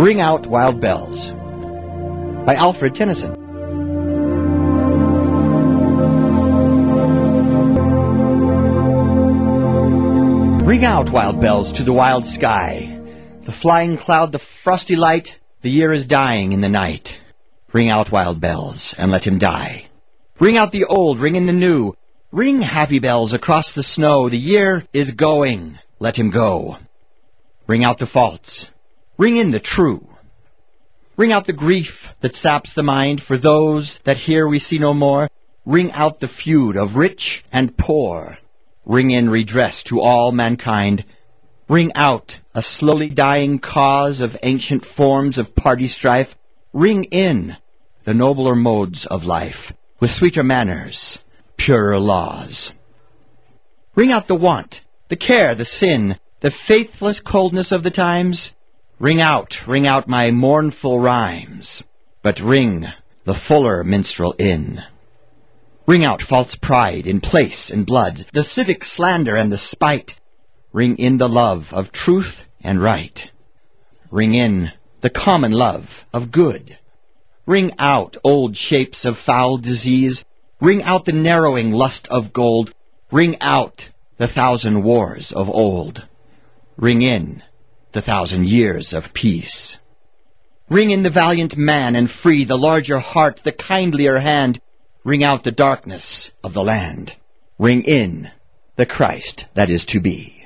Ring Out Wild Bells by Alfred Tennyson. Ring out, wild bells, to the wild sky. The flying cloud, the frosty light, the year is dying in the night. Ring out, wild bells, and let him die. Ring out the old, ring in the new. Ring happy bells across the snow. The year is going. Let him go. Ring out the false. Ring in the true. Ring out the grief that saps the mind for those that here we see no more. Ring out the feud of rich and poor. Ring in redress to all mankind. Ring out a slowly dying cause of ancient forms of party strife. Ring in the nobler modes of life with sweeter manners, purer laws. Ring out the want, the care, the sin, the faithless coldness of the times. Ring out, ring out my mournful rhymes, but ring the fuller minstrel in. Ring out false pride in place and blood, the civic slander and the spite. Ring in the love of truth and right. Ring in the common love of good. Ring out old shapes of foul disease. Ring out the narrowing lust of gold. Ring out the thousand wars of old. Ring in the thousand years of peace. Ring in the valiant man and free, the larger heart, the kindlier hand. Ring out the darkness of the land. Ring in the Christ that is to be.